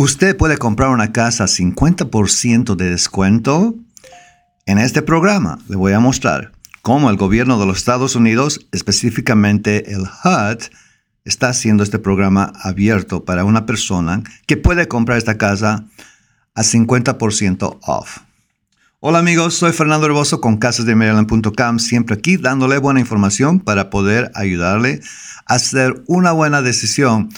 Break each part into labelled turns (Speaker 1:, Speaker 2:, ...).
Speaker 1: Usted puede comprar una casa a 50% de descuento. En este programa le voy a mostrar cómo el gobierno de los Estados Unidos, específicamente el HUD, está haciendo este programa abierto para una persona que puede comprar esta casa a 50% off. Hola amigos, soy Fernando Herboso con casasdemaryland.com, siempre aquí dándole buena información para poder ayudarle a hacer una buena decisión.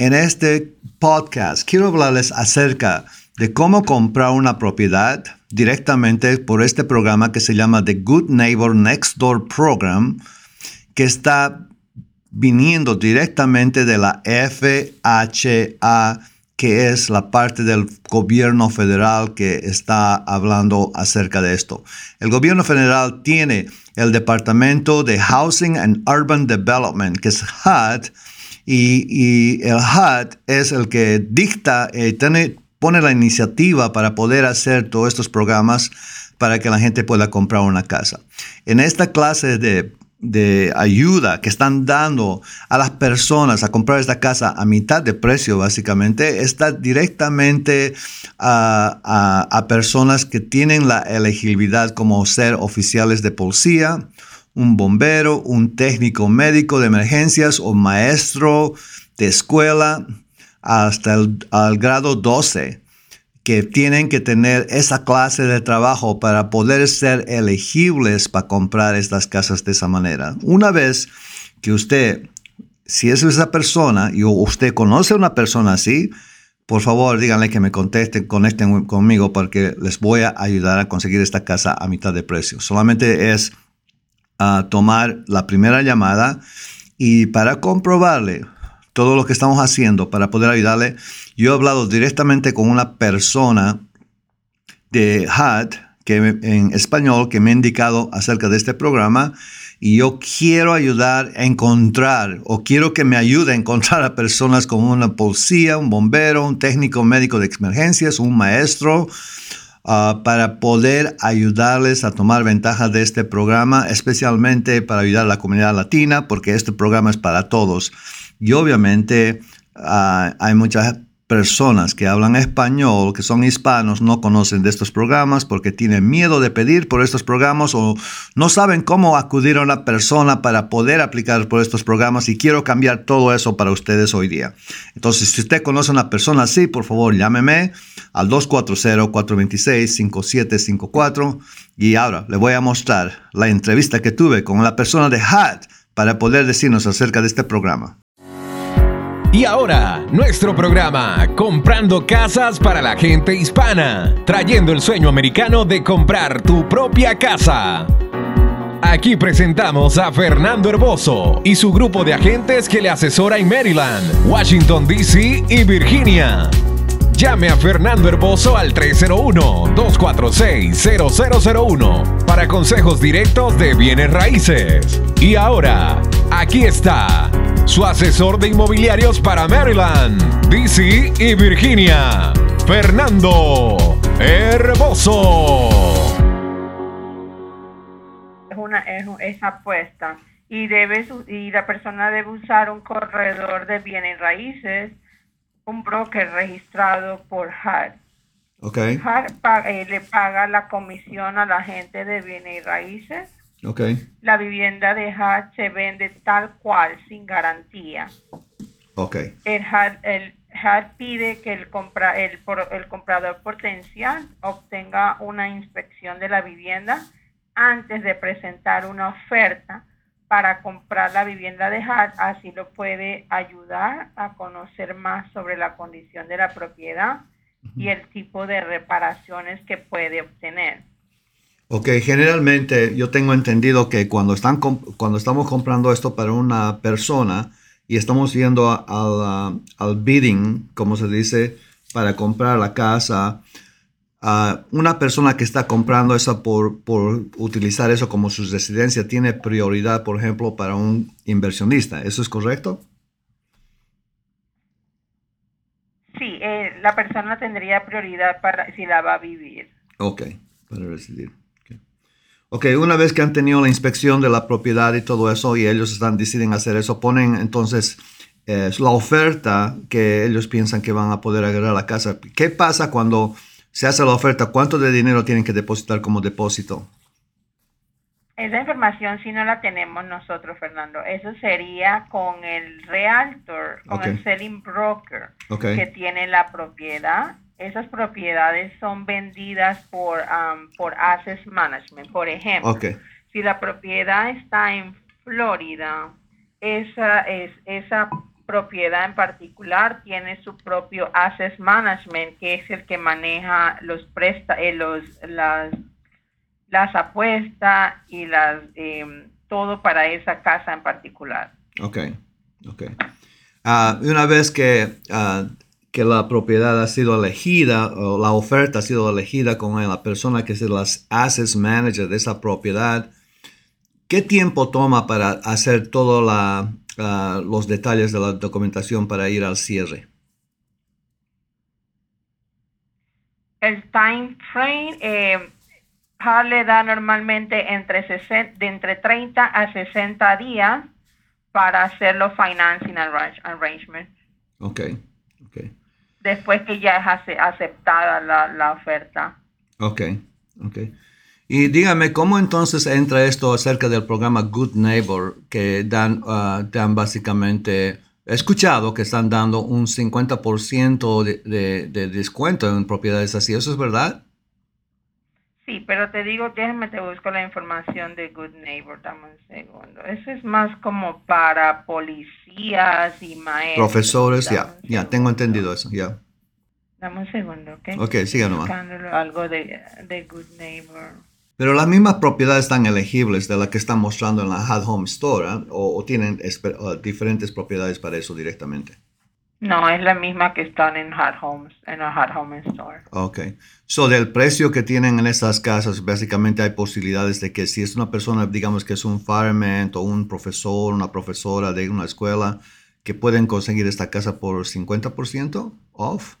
Speaker 1: En este podcast quiero hablarles acerca de cómo comprar una propiedad directamente por este programa que se llama The Good Neighbor Next Door Program, que está viniendo directamente de la FHA que es la parte del gobierno federal que está hablando acerca de esto. El gobierno federal tiene el Departamento de Housing and Urban Development, que es HUD, y, el HUD es el que dicta, eh, pone la iniciativa para poder hacer todos estos programas para que la gente pueda comprar una casa. En esta clase de ayuda que están dando a las personas a comprar esta casa a mitad de precio, básicamente, está directamente a, personas que tienen la elegibilidad como ser oficiales de policía, un bombero, un técnico médico de emergencias o maestro de escuela hasta el grado 12 que tienen que tener esa clase de trabajo para poder ser elegibles para comprar estas casas de esa manera. Una vez que usted, si es esa persona y usted conoce a una persona así, por favor díganle que me contesten, conecten conmigo porque les voy a ayudar a conseguir esta casa a mitad de precio. Solamente es ah, tomar la primera llamada y para comprobarle todo lo que estamos haciendo para poder ayudarle. Yo he hablado directamente con una persona de HUD que, en español que me ha indicado acerca de este programa y yo quiero ayudar a encontrar o quiero que me ayude a encontrar a personas como una policía, un bombero, un técnico médico de emergencias, un maestro, ah, para poder ayudarles a tomar ventaja de este programa, especialmente para ayudar a la comunidad latina, porque este programa es para todos. Y obviamente ah, hay muchas personas que hablan español, que son hispanos, no conocen de estos programas porque tienen miedo de pedir por estos programas o no saben cómo acudir a una persona para poder aplicar por estos programas y quiero cambiar todo eso para ustedes hoy día. Entonces, si usted conoce a una persona así, por favor, llámeme al 240-426-5754 y ahora le voy a mostrar la entrevista que tuve con la persona de HAT para poder decirnos acerca de este programa.
Speaker 2: Y ahora, nuestro programa, Comprando Casas para la gente hispana, trayendo el sueño americano de comprar tu propia casa. Aquí presentamos a Fernando Herboso y su grupo de agentes que le asesora en Maryland, Washington, D.C. y Virginia. Llame a Fernando Herboso al 301-246-0001 para consejos directos de bienes raíces. Y ahora, aquí está su asesor de inmobiliarios para Maryland, DC y Virginia, Fernando Hermoso.
Speaker 3: Es una es, apuesta y debe y la persona debe usar un corredor de bienes raíces, un broker registrado por HUD.
Speaker 1: Okay.
Speaker 3: HUD eh, le paga la comisión a la gente de bienes raíces
Speaker 1: Okay.
Speaker 3: La vivienda de HUD se vende tal cual, sin garantía.
Speaker 1: Okay.
Speaker 3: El HUD, pide que el, compra, el, el comprador potencial obtenga una inspección de la vivienda antes de presentar una oferta para comprar la vivienda de HUD, así lo puede ayudar a conocer más sobre la condición de la propiedad y el tipo de reparaciones que puede obtener.
Speaker 1: Ok, generalmente yo tengo entendido que cuando, están cuando estamos comprando esto para una persona y estamos yendo al bidding, como se dice, para comprar la casa, a una persona que está comprando eso por, por, utilizar eso como su residencia tiene prioridad, por ejemplo, para un inversionista. ¿Eso es correcto?
Speaker 3: Sí, eh, la persona tendría prioridad para si la va a vivir.
Speaker 1: Ok, para residir. Ok, una vez que han tenido la inspección de la propiedad y todo eso y ellos están deciden hacer eso, ponen entonces es la oferta que ellos piensan que van a poder agarrar a la casa. ¿Qué pasa cuando se hace la oferta? ¿Cuánto de dinero tienen que depositar como depósito?
Speaker 3: Esa información si no la tenemos nosotros, Fernando. Eso sería con el realtor, con el selling broker que tiene la propiedad. Esas propiedades son vendidas por, um, por Access Management. Por ejemplo, si la propiedad está en Florida, esa, es, esa propiedad en particular tiene su propio Access Management, que es el que maneja los presta eh, los, las las apuestas y las em, todo para esa casa en particular.
Speaker 1: Ok, ok. Ah, una vez que, ah, que la propiedad ha sido elegida o la oferta ha sido elegida con la persona que es el assets manager de esa propiedad, ¿qué tiempo toma para hacer todos ah, los detalles de la documentación para ir al cierre?
Speaker 3: El time frame eh, le da normalmente entre, 60, de entre 30 a 60 días para hacer los financing arrangements.
Speaker 1: Ok,
Speaker 3: Después que ya es aceptada la, la oferta.
Speaker 1: Ok, ok. Y dígame, ¿cómo entonces entra esto acerca del programa Good Neighbor que dan, uh, dan básicamente, he escuchado que están dando un 50% de, de, de descuento en propiedades así, ¿eso es verdad?
Speaker 3: Sí, pero te digo, déjame te busco la información de Good Neighbor, dame un segundo. Eso es más como para policías y maestros.
Speaker 1: Profesores, ya, ya, tengo entendido eso, ya.
Speaker 3: Dame un segundo, ¿ok?
Speaker 1: Ok, siga nomás.
Speaker 3: algo de, de Good Neighbor.
Speaker 1: Pero las mismas propiedades están elegibles de las que están mostrando en la Home Store, ¿eh? o, tienen diferentes propiedades para eso directamente.
Speaker 3: No, es la misma que están en Hot Homes, en la Hot Home Store.
Speaker 1: Ok. So, del precio que tienen en esas casas, básicamente hay posibilidades de que si es una persona, digamos que es un fireman o un profesor, una profesora de una escuela, que pueden conseguir esta casa por 50% off.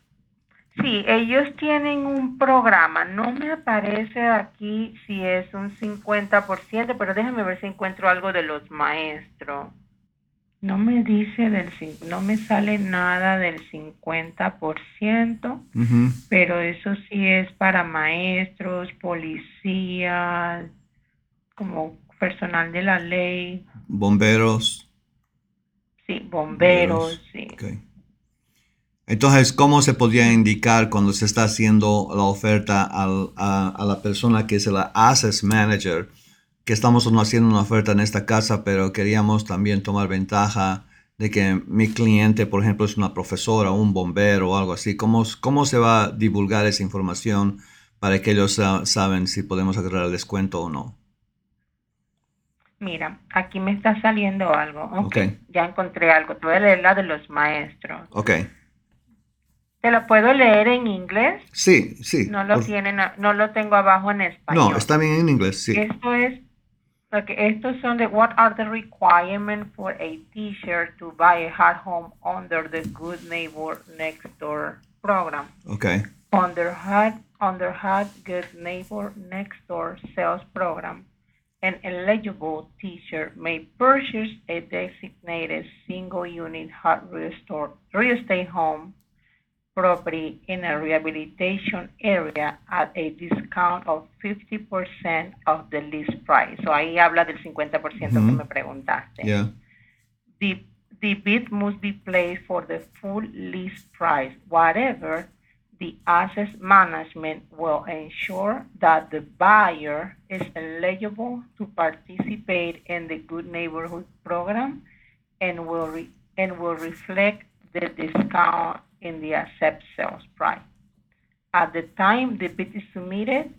Speaker 3: Sí, ellos tienen un programa. No me aparece aquí si es un 50%, pero déjame ver si encuentro algo de los maestros. No me dice del no me sale nada del 50%, pero eso sí es para maestros, policías, como personal de la ley.
Speaker 1: Bomberos.
Speaker 3: Sí, bomberos, sí.
Speaker 1: Entonces, ¿cómo se podría indicar cuando se está haciendo la oferta a, a, la persona que es el Access Manager? Que estamos haciendo una oferta en esta casa, pero queríamos también tomar ventaja de que mi cliente, por ejemplo, es una profesora, un bombero o algo así. ¿Cómo, cómo se va a divulgar esa información para que ellos saben si podemos agarrar el descuento o no?
Speaker 3: Mira, aquí me está saliendo algo. Okay. Ya encontré algo. Te voy a leer la de los maestros.
Speaker 1: Ok.
Speaker 3: ¿Te lo puedo leer en inglés?
Speaker 1: Sí, sí.
Speaker 3: No lo tienen, no lo tengo abajo en español.
Speaker 1: No, está bien en inglés, sí.
Speaker 3: Esto es Okay, estos son the what are the requirements for a teacher to buy a hot home under the Good Neighbor Next Door program.
Speaker 1: Okay.
Speaker 3: Under hot under hot Good Neighbor Next Door sales program, an eligible teacher may purchase a designated single unit hot real, real estate home property in a rehabilitation area at a discount of 50% of the lease price. So ahí habla del 50% que me preguntaste.
Speaker 1: Yeah.
Speaker 3: The, the bid must be placed for the full lease price. Whatever the asset management will ensure that the buyer is eligible to participate in the Good Neighborhood Program and will, re, and will reflect the discount in the accept sales price. At the time the bid is submitted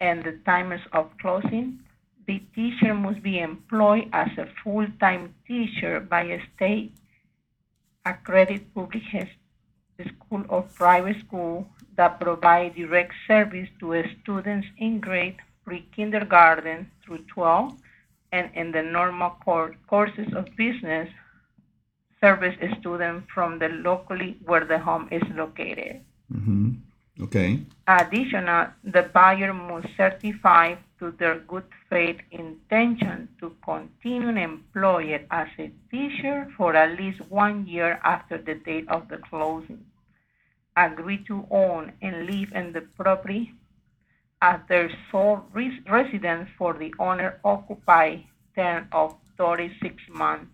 Speaker 3: and the timers of closing, the teacher must be employed as a full-time teacher by a state accredited public school or private school that provide direct service to students in grade pre-kindergarten through 12 and in the normal courses of business service student from the locally where the home is located. Mm-hmm.
Speaker 1: Okay.
Speaker 3: Additional, the buyer must certify to their good faith intention to continue employed as a teacher for at least one year after the date of the closing. Agree to own and live in the property as their sole res- residence for the owner occupy term of 36 months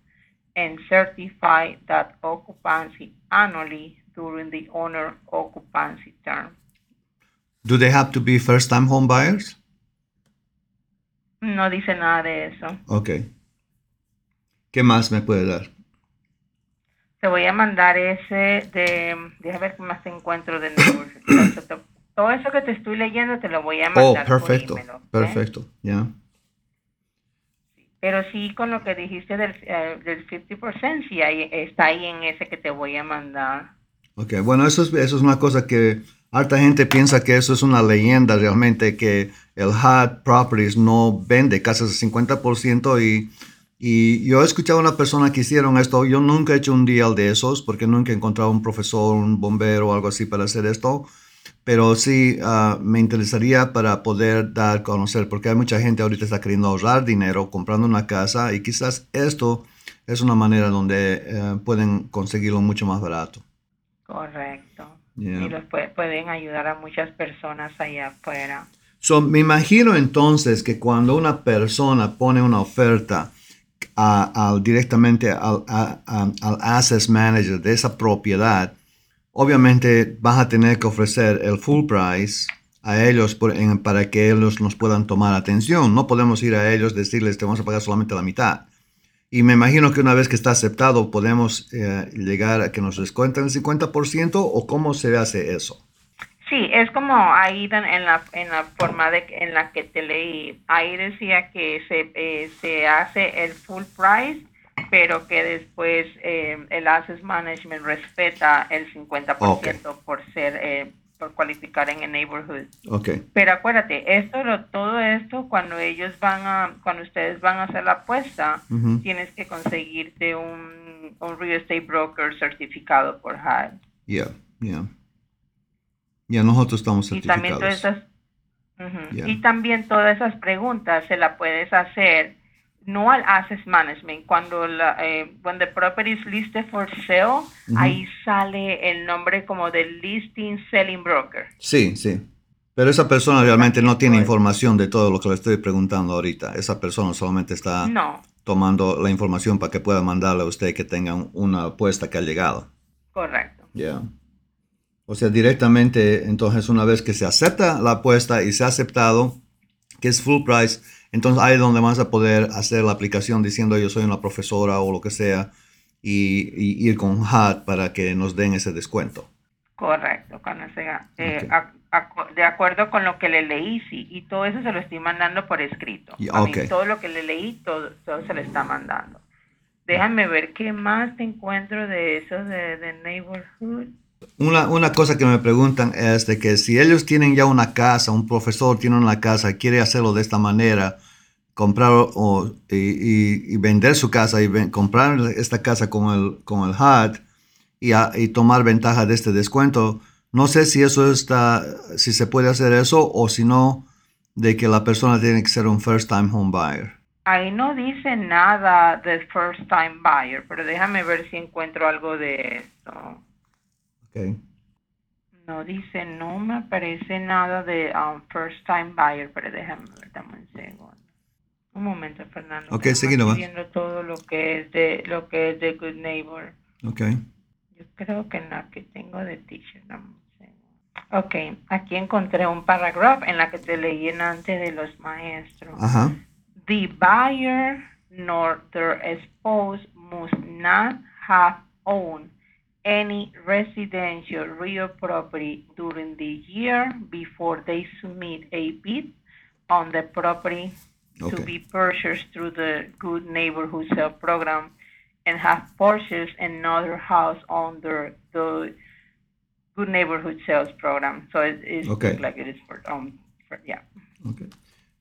Speaker 3: and certify that occupancy annually during the owner occupancy term.
Speaker 1: Do they have to be first-time home buyers?
Speaker 3: No dice nada de eso.
Speaker 1: Okay. ¿Qué más me puede dar?
Speaker 3: Te voy a mandar ese de. Déjame ver qué más te encuentro de. Todo eso que te estoy leyendo te lo voy a
Speaker 1: Oh,
Speaker 3: mandar. por
Speaker 1: perfecto.
Speaker 3: email, ¿ok?
Speaker 1: Perfecto. Ya.
Speaker 3: Pero sí, con lo que dijiste del, eh, del 50%, sí ahí, está ahí en ese que te voy a mandar.
Speaker 1: Ok, bueno, eso es, eso es una cosa que harta gente piensa que eso es una leyenda realmente, que el HUD Properties no vende casas de 50% y, y yo he escuchado a una persona que hicieron esto, yo nunca he hecho un deal de esos porque nunca he encontrado un profesor, un bombero o algo así para hacer esto, pero sí ah, me interesaría para poder dar a conocer, porque hay mucha gente ahorita está queriendo ahorrar dinero comprando una casa y quizás esto es una manera donde eh, pueden conseguirlo mucho más barato.
Speaker 3: Correcto.
Speaker 1: Yeah.
Speaker 3: Y los pue- pueden ayudar a muchas personas allá afuera.
Speaker 1: So, me imagino entonces que cuando una persona pone una oferta a- al- directamente al, a- a- al asset manager de esa propiedad, obviamente vas a tener que ofrecer el full price a ellos para que ellos nos puedan tomar atención. No podemos ir a ellos decirles te vamos a pagar solamente la mitad. Y me imagino que una vez que está aceptado podemos eh, llegar a que nos descuenten el 50% o cómo se hace eso.
Speaker 3: Sí, es como ahí en la, en la forma de, en la que te leí. Ahí decía que se, eh, se hace el full price, pero que después eh, el Asset Management respeta el 50% por ser, eh, por cualificar en el neighborhood.
Speaker 1: Ok.
Speaker 3: Pero acuérdate, esto, lo- todo esto, cuando ellos van a, cuando ustedes van a hacer la apuesta, tienes que conseguirte un, un real estate broker certificado por HUD.
Speaker 1: Ya, ya. Ya nosotros estamos
Speaker 3: Y también todas
Speaker 1: certificados.
Speaker 3: esas.
Speaker 1: Yeah.
Speaker 3: y también todas esas preguntas se las puedes hacer no al asset management cuando la eh, when the property is listed for sale ahí sale el nombre como del listing selling broker
Speaker 1: Sí, sí. Pero esa persona realmente no tiene información de todo lo que le estoy preguntando ahorita. Esa persona solamente está
Speaker 3: no
Speaker 1: tomando la información para que pueda mandarle a usted que tengan una apuesta que ha llegado.
Speaker 3: correcto
Speaker 1: Ya. O sea, directamente, entonces una vez que se acepta la apuesta y se ha aceptado, que es full price, entonces ahí es donde vas a poder hacer la aplicación diciendo yo soy una profesora o lo que sea y, y ir con HUD para que nos den ese descuento.
Speaker 3: correcto cuando se haga, eh,
Speaker 1: Ok.
Speaker 3: ac- acu- de acuerdo con lo que le leí sí y todo eso se lo estoy mandando por escrito
Speaker 1: Y-
Speaker 3: A mí
Speaker 1: ok.
Speaker 3: todo lo que le leí todo, todo se le está mandando déjame ver qué más te encuentro de eso de, de neighborhood
Speaker 1: Una, una cosa que me preguntan es de que si ellos tienen ya una casa, un profesor tiene una casa, quiere hacerlo de esta manera, comprar o, y, y- vender su casa y comprar esta casa con el, con el HUD y, a- y tomar ventaja de este descuento, no sé si eso está, si se puede hacer eso o si no, de que la persona tiene que ser un first time home buyer.
Speaker 3: Ahí no dice nada del first time buyer, pero déjame ver si encuentro algo de esto.
Speaker 1: Okay.
Speaker 3: No dice, no me aparece nada de um, first time buyer, pero déjame ver, dame un segundo. Un momento, Fernando.
Speaker 1: Ok, seguí nomás.
Speaker 3: viendo todo lo que es de lo que es de Good Neighbor.
Speaker 1: Okay.
Speaker 3: Yo creo que en la que tengo de teacher. dame un segundo. Ok, aquí encontré un paragraph en la que te leí en antes de los maestros.
Speaker 1: Ajá.
Speaker 3: The buyer nor their spouse must not have owned any residential real property during the year before they submit a bid on the property to be purchased through the Good Neighborhood Sale Program and have purchased another house under the Good Neighborhood Sales Program. So it is
Speaker 1: Okay.
Speaker 3: like it is for um for, yeah.
Speaker 1: Okay.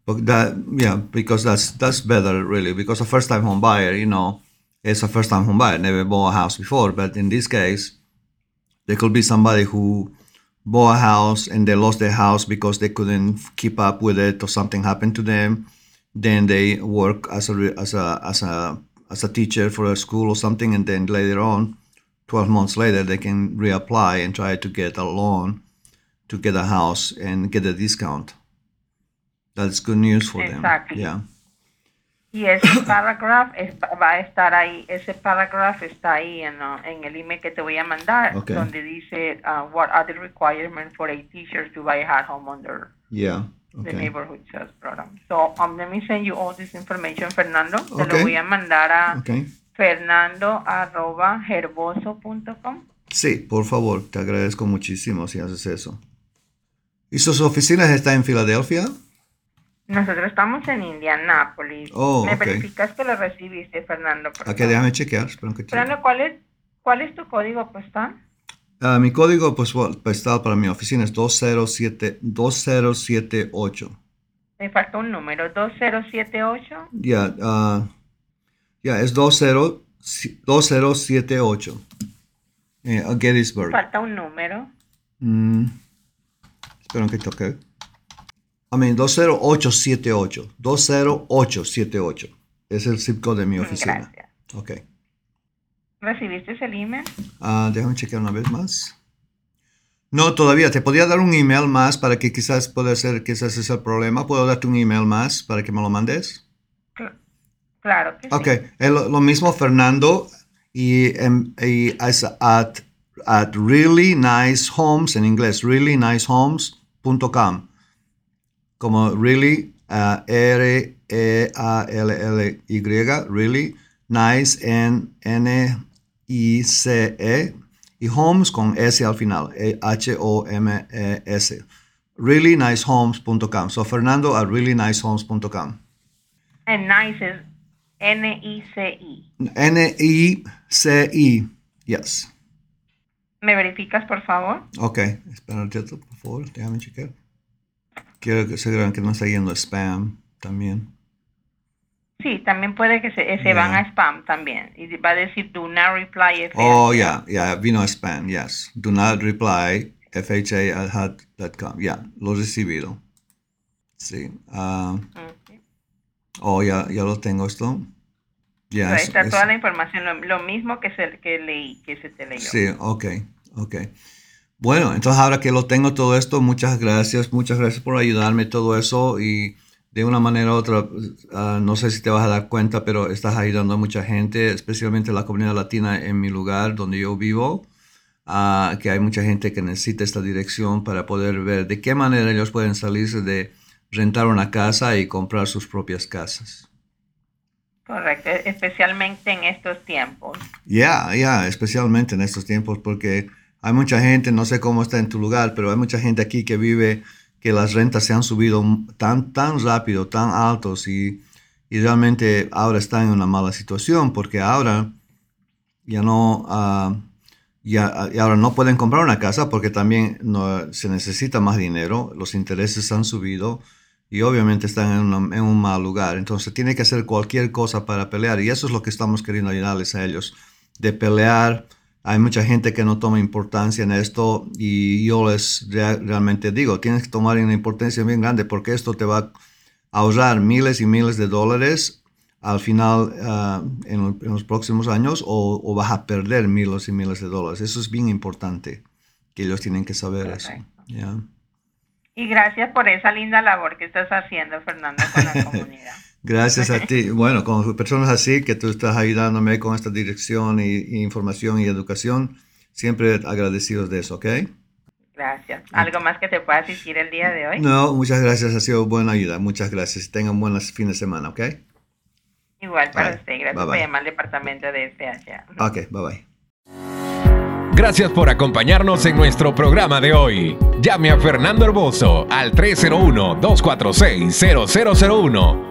Speaker 1: But that, yeah, because that's that's better really. Because a first time home buyer, you know, is a first time home buyer, never bought a house before. But in this case, there could be somebody who bought a house and they lost their house because they couldn't keep up with it or something happened to them. Then they work as a as a as a as a teacher for a school or something, and then later on, twelve months later, they can reapply and try to get a loan to get a house and get a discount. That's good news for
Speaker 3: Exactly.
Speaker 1: them. Yeah.
Speaker 3: Y ese paragraph es- va a estar ahí, ese paragraph está ahí en, uh, en el email que te voy a mandar,
Speaker 1: Okay.
Speaker 3: donde dice uh, what are the requirements for a teacher to buy a home under
Speaker 1: Yeah.
Speaker 3: the neighborhood sales program. So um, let me send you all this information, Fernando. Te
Speaker 1: Okay.
Speaker 3: lo voy a mandar a
Speaker 1: Okay.
Speaker 3: fernando@herboso.com.
Speaker 1: Sí, por favor, te agradezco muchísimo si haces eso. ¿Y sus oficinas están en Filadelfia?
Speaker 3: Nosotros estamos en Indianápolis.
Speaker 1: Oh,
Speaker 3: ¿Me
Speaker 1: ok.
Speaker 3: verificas que lo recibiste, Fernando? por
Speaker 1: Ok,
Speaker 3: favor?
Speaker 1: déjame chequear. cachito.
Speaker 3: Fernando, ¿cuál es, ¿cuál es tu código postal?
Speaker 1: Ah, mi código postal postal para mi oficina es 207, 2078.
Speaker 3: Me falta un número, 2078.
Speaker 1: Ya, ah, ya, es 20, 2078. Eh, a Gettysburg.
Speaker 3: Falta un número.
Speaker 1: Mm, espera un que toque. Mean, 20878. 20878. Es el zip code de mi
Speaker 3: Mm,
Speaker 1: oficina.
Speaker 3: Gracias.
Speaker 1: Ok.
Speaker 3: ¿Recibiste el email?
Speaker 1: Ah, déjame chequear una vez más. No, todavía. Te podría dar un email más para que quizás pueda ser, quizás es el problema. ¿Puedo darte un email más para que me lo mandes?
Speaker 3: Cl- Claro que
Speaker 1: Ok,
Speaker 3: sí.
Speaker 1: lo, lo mismo Fernando y, em, y es at, at really nice homes en inglés, reallynicehomes.com. Como really, ah, R E A L L Y, really nice N N I C E y homes con S al final, E, E S. reallynicehomes.com. So Fernando at reallynicehomes.com.
Speaker 3: And nice es N-I-C-I.
Speaker 1: N-I-C-I. Yes.
Speaker 3: ¿Me verificas, por favor?
Speaker 1: Ok. Espera un por favor. Déjame chequear. Quiero que se que no está yendo spam también.
Speaker 3: Sí, también puede que se, se
Speaker 1: Ya.
Speaker 3: van a spam también. Y va a decir do not reply if
Speaker 1: Oh, yeah. Yeah. Vino a spam. Yes. Do not reply. FHA at hot.com. Yeah. Lo recibido. Sí. ah, oh, ya, ya lo tengo esto. Ya.
Speaker 3: Está
Speaker 1: es-
Speaker 3: toda la información, lo, lo mismo que, se, que leí, que se te leyó.
Speaker 1: Sí, ok, ok. Bueno, entonces ahora que lo tengo todo esto, muchas gracias, muchas gracias por ayudarme todo eso y de una manera u otra, ah, no sé si te vas a dar cuenta, pero estás ayudando a mucha gente, especialmente la comunidad latina en mi lugar donde yo vivo, ah, que hay mucha gente que necesita esta dirección para poder ver de qué manera ellos pueden salirse de rentar una casa y comprar sus propias casas.
Speaker 3: Correcto, e- especialmente en estos tiempos.
Speaker 1: Ya, ya, especialmente en estos tiempos, porque hay mucha gente, no sé cómo está en tu lugar, pero hay mucha gente aquí que vive que las rentas se han subido tan, tan rápido, tan altos y, y realmente ahora están en una mala situación porque ahora ya no, ya, y ahora no pueden comprar una casa porque también se necesita más dinero, los intereses han subido y obviamente están en, en un mal lugar. Entonces tiene que hacer cualquier cosa para pelear y eso es lo que estamos queriendo ayudarles a ellos, de pelear. Hay mucha gente que no toma importancia en esto y yo les rea- realmente digo, tienes que tomar una importancia bien grande porque esto te va a ahorrar miles y miles de dólares al final ah, en, lo- en los próximos años o, o vas a perder miles y miles de dólares. Eso es bien importante que ellos tienen que saber eso.
Speaker 3: Y gracias por esa linda labor que estás haciendo, Fernando, con la comunidad.
Speaker 1: Gracias a ti. Bueno, con personas así que tú estás ayudándome con esta dirección y, y información y educación, siempre agradecidos de eso, ¿ok?
Speaker 3: Gracias. ¿Algo más que te pueda asistir el día de hoy?
Speaker 1: No, muchas gracias, ha sido buena ayuda. Muchas gracias. Tengan buenos fines de semana, ¿ok?
Speaker 3: Igual para
Speaker 1: Bye.
Speaker 3: usted. Gracias
Speaker 1: Bye,
Speaker 3: por
Speaker 1: bye.
Speaker 3: llamar al departamento de FHA.
Speaker 1: Ok, bye bye.
Speaker 2: Gracias por acompañarnos en nuestro programa de hoy. Llame a Fernando Herboso al 301-246-0001